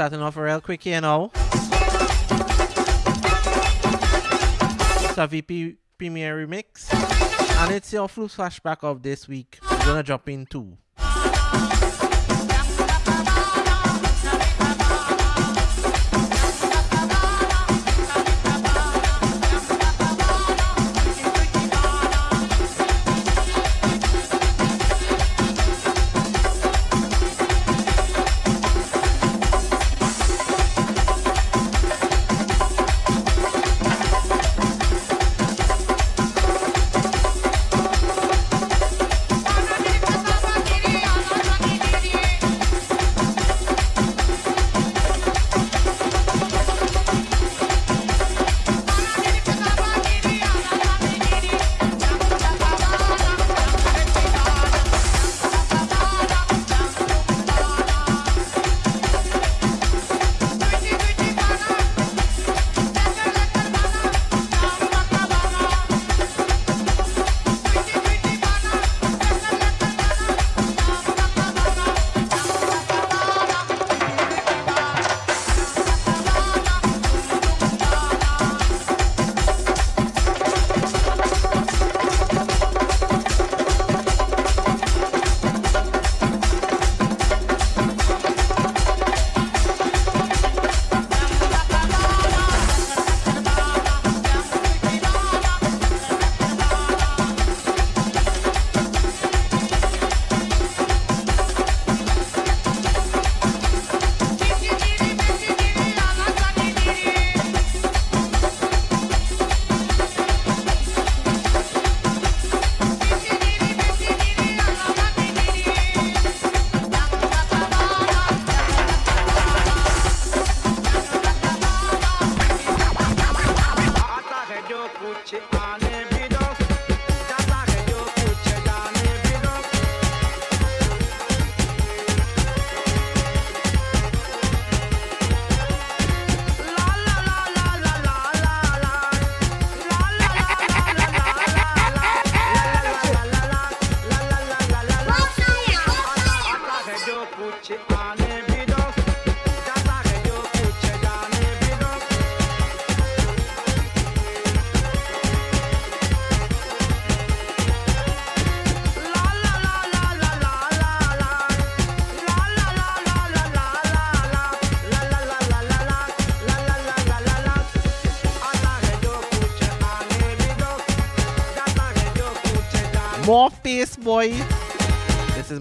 starting off real quick here now. It's a VP Premier Remix. And it's your flu flashback of this week. We're gonna drop in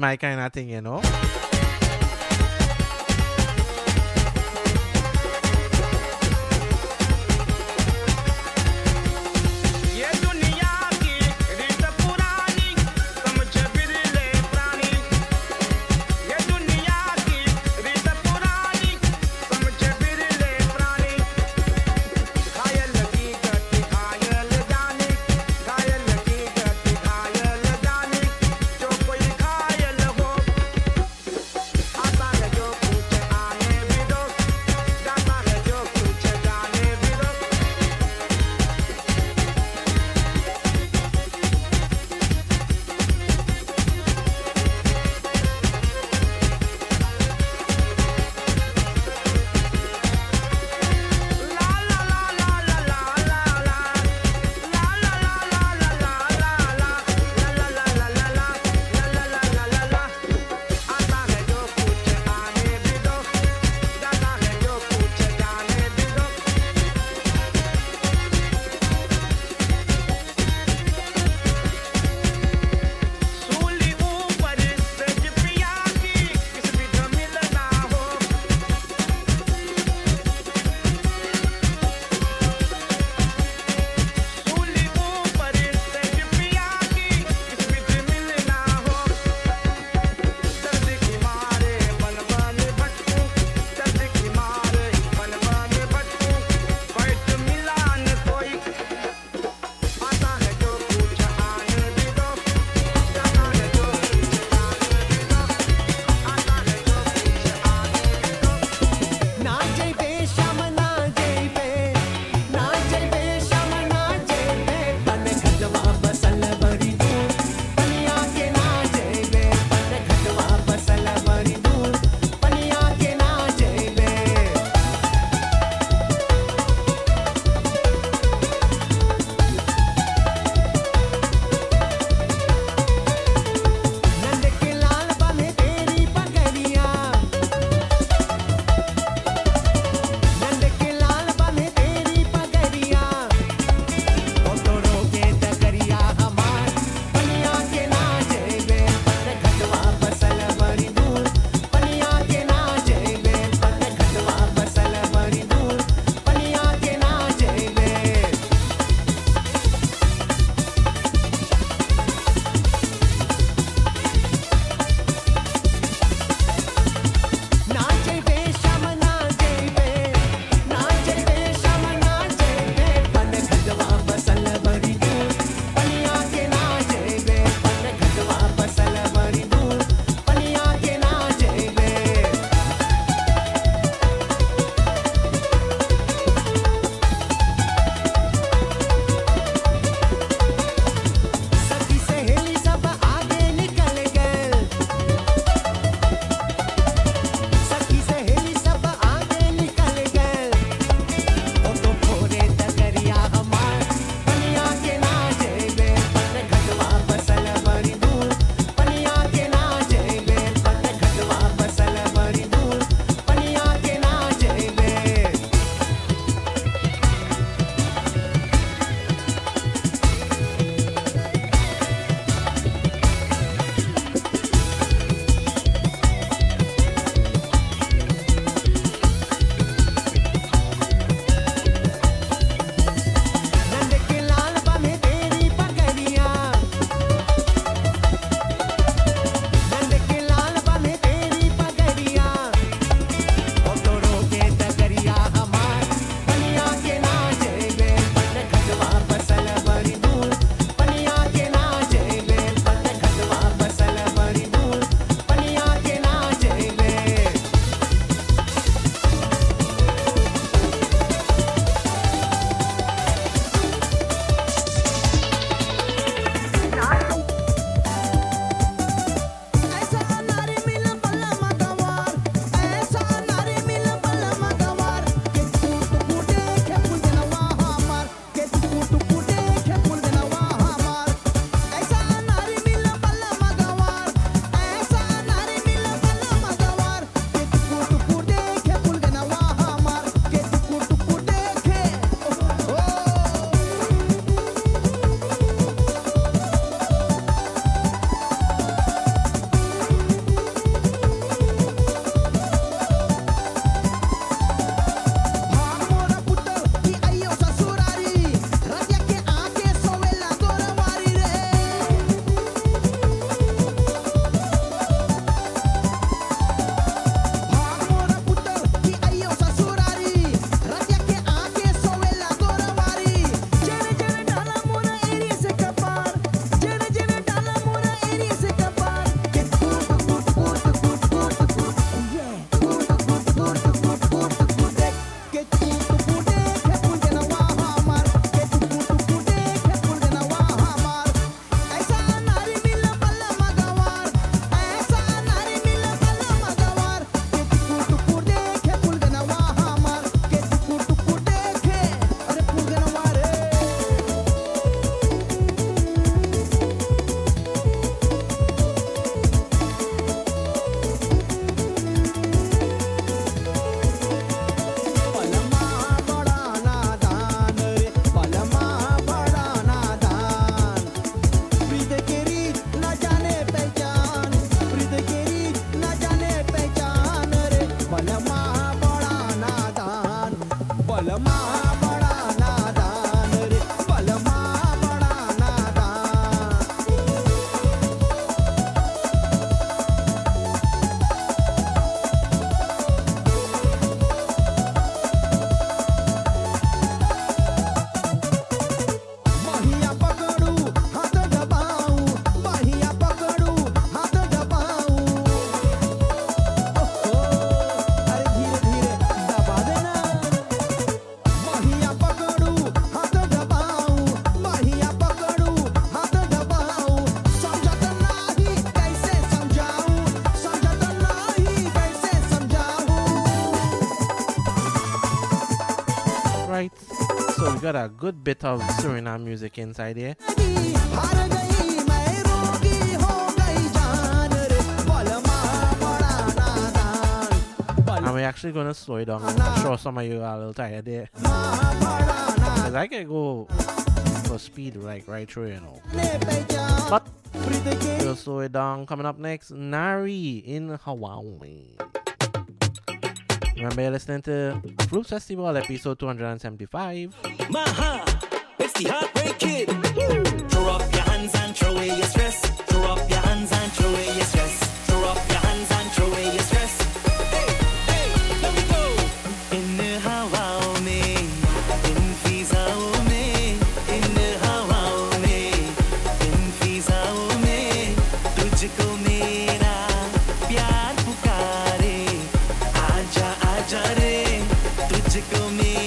Kind of thing, you know. so we got a good bit of Suriname music inside here. And we're actually going to slow it down. I'm sure some of you are a little tired there. Because I can go for speed like right through, you know. But we'll slow it down. Coming up next, Nari in Hawaii. Remember you're listening to Floops Festival episode 275. Maha, it's the Heartbreak Kid. Throw up your hands and throw away your stress. Throw up your hands and throw away your stress. tickle me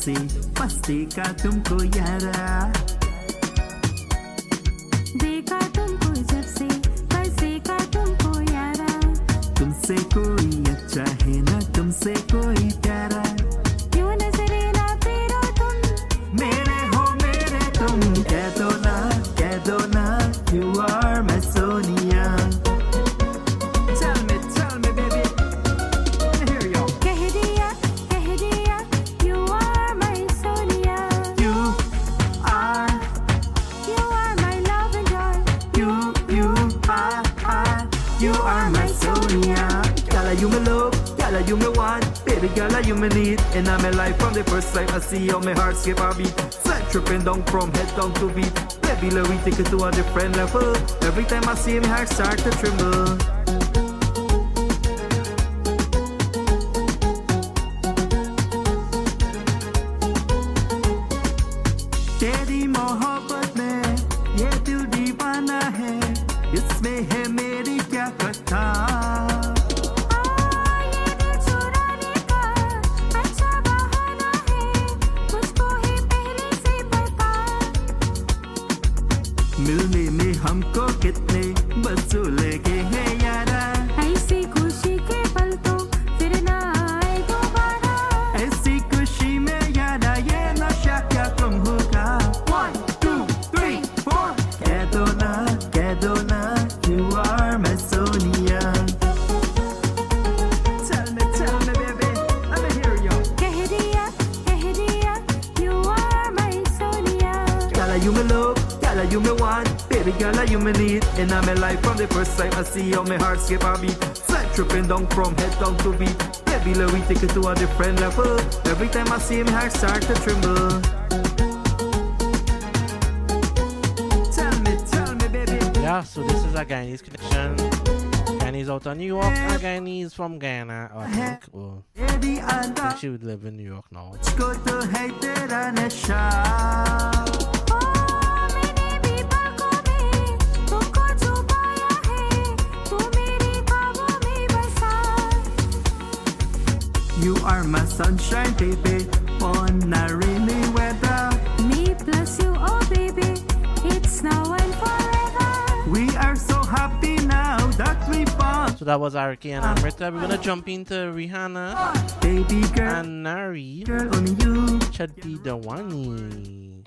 मस्ती मस्ती का तुमको यारा। Baby, gala, you me need. And I'm alive from the first time I see you. My heart skip a beat. Sweat tripping down from head down to feet. Baby, let me take it to a different level. Every time I see my heart start to tremble. Time I see you, my heart skip a beat. Sweat tripping down from head down to feet. Baby, let me take it to a different level. Every time I see my heart start to tremble. Tell me, tell me, baby. Yeah, so this is a Guyanese connection. Guyanese out of New York, and Guyanese from Guyana, oh, I think. Oh. Baby, I think she would live in New York now. Sunshine, baby, on a rainy weather. Me plus you oh baby it's now and forever We are so happy now that we found So that was RK and Amrita. We're gonna jump into Ree Hanna baby girl, and Nari girl only you. Chadti Jawani.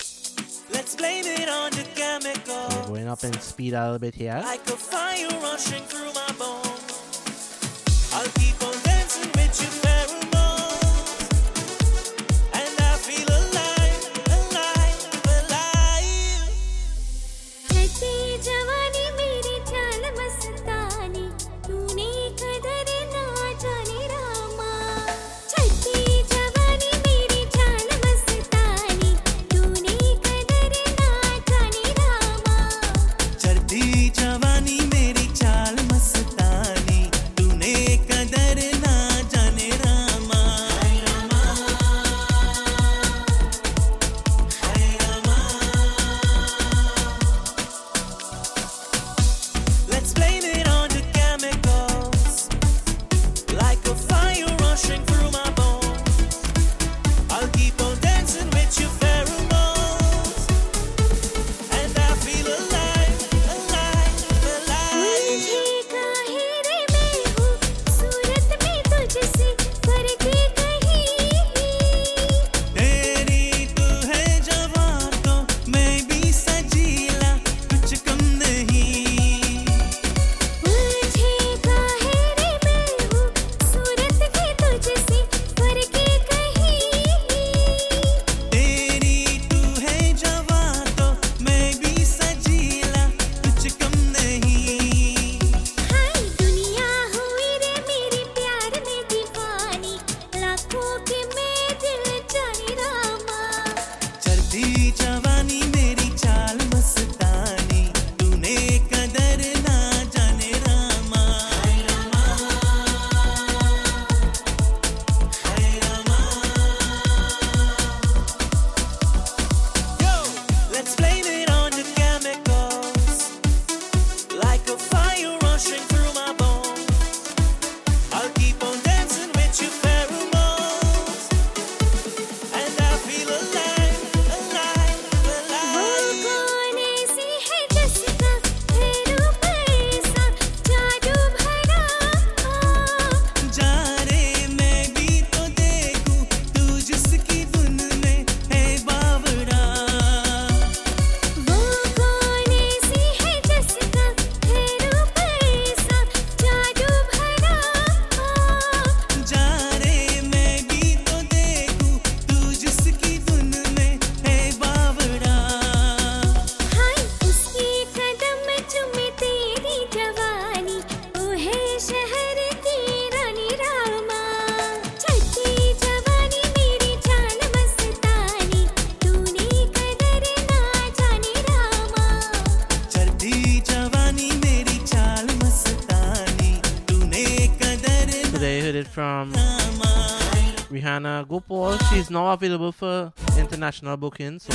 Let's blame it on the chemical. Going up in speed a little bit here. Like a fire rushing through my bones. I'll keep on now available for international booking, so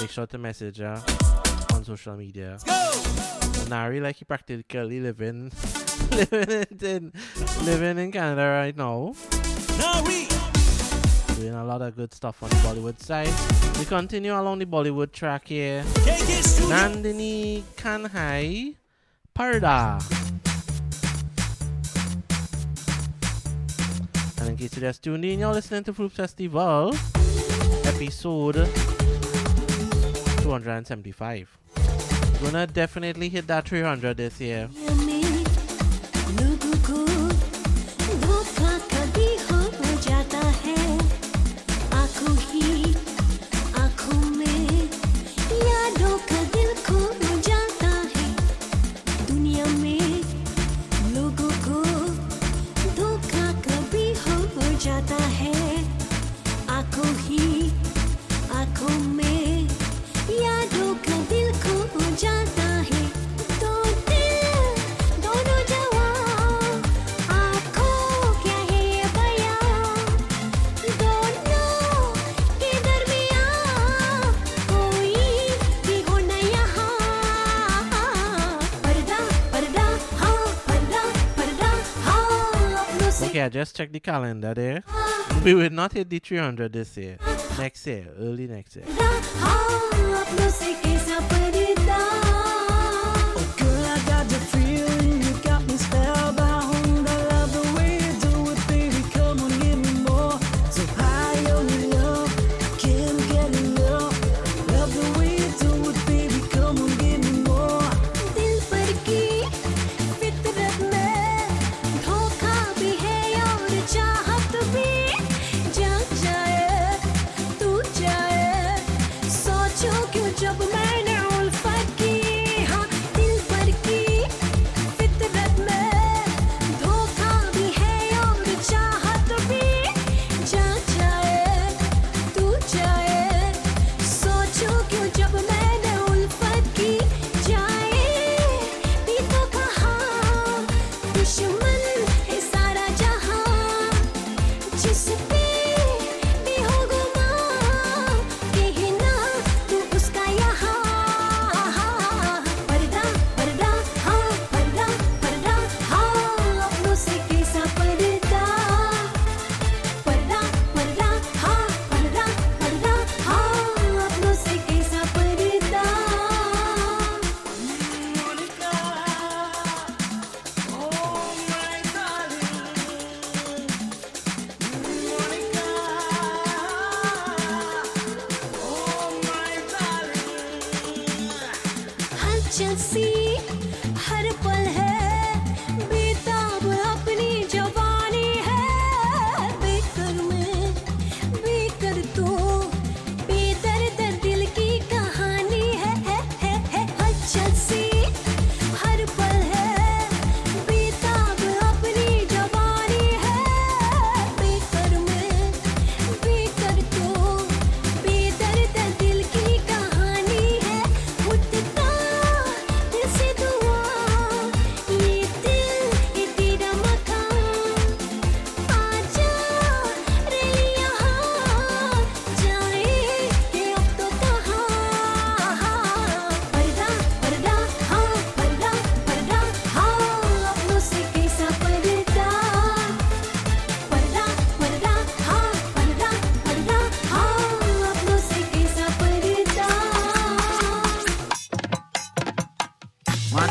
make sure to message her on social media. Nari, like he practically living, living in, living in Canada right now. Nari. Doing a lot of good stuff on the Bollywood side. We continue along the Bollywood track here. Nandini Kanhai Parda. And in case you just tuned in, you're listening to Floops Festival, episode 275. Gonna definitely hit that 300 this year. Yeah, just check the calendar there. We will not hit the 300 this year. Next year, early next year. चसी हर पल है।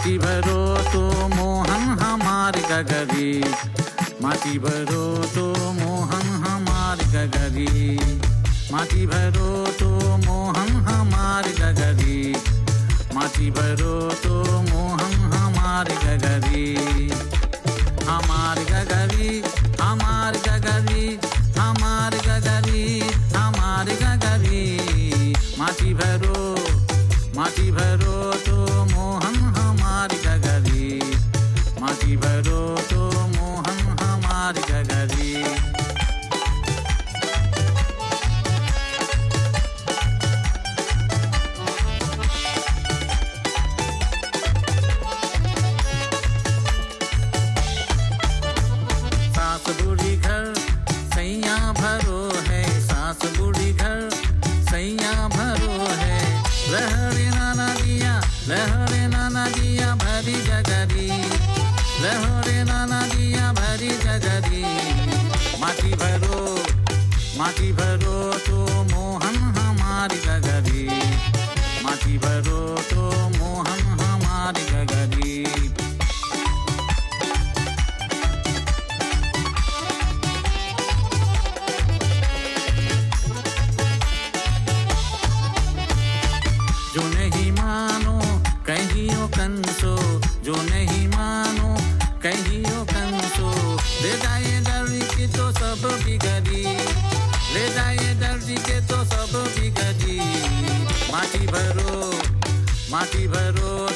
माटी भरो तो मोहन हमार गगरी। माटी भरो तो मोहन हमार गगरी। माटी भरो तो मोहन हमार गगरी। माटी भरो तो मोहन हमार गगरी। हमार गगरी हमार गगरी हमार गगरी हमार गगरी। माटी भरो माटी भरो भरो है, सास बूढ़ी घर, सैया भरो है। लहरे नाना दिया, लहरे नाना दिया, भरी जगरी। लहरे नाना दिया, भरी जगरी। माटी भरो माटी भरो तो मोहन हमारी जगरी। माटी भरो মাটি ভরো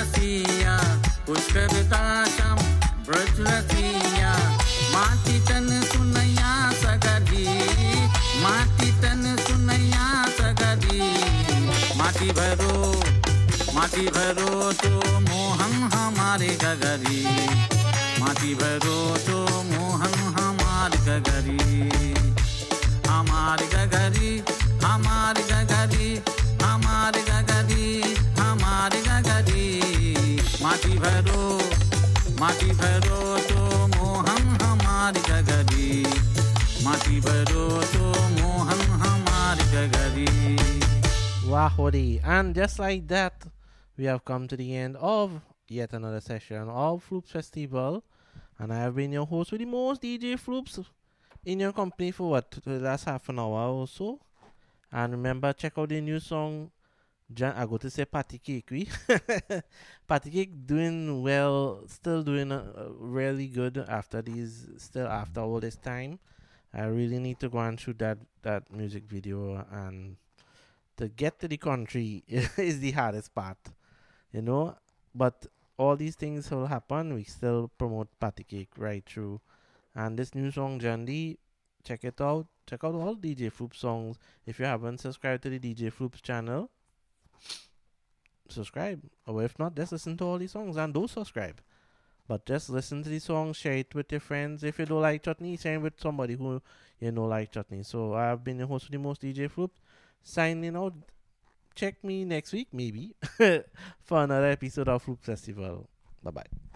ब्रजरसिया पुष्करदाशं ब्रजरसिया माटी तन सुनैया माटी तन सुनैया माटी भरो माटी भरो तो मोहन हमारे गगरी। माटी भरो तो मोहन हमारे गगरी। हमारी गगरी हमारी गगरी, हमारी माटी भरो माटी भरो तो मोहन हमारी गगरी माटी भरो तो मोहन हमारी गगरी Wahodi. And just like that, we have come to the end of yet another session of Floops Festival. And I have been your host with the most DJ Floops in your company for what, the last half an hour or so. And remember, check out the new song. Jan, I go to say Patty Cake. We Patty Cake doing well, still doing uh, really good after these, still after all this time. I really need to go and shoot that that music video and to get to the country is the hardest part, you know. But all these things will happen. We still promote Patty Cake right through. And this new song, Jhandi, check it out. Check out all DJ Floop songs. If you haven't subscribed to the DJ Floops channel, subscribe. Or if not, just listen to all these songs and don't subscribe. But just listen to the song, share it with your friends. If you don't like chutney, share it with somebody who you know like chutney. So I've been your host of the most DJ Floops signing out. Check me next week, maybe, for another episode of Floops Festival. Bye bye.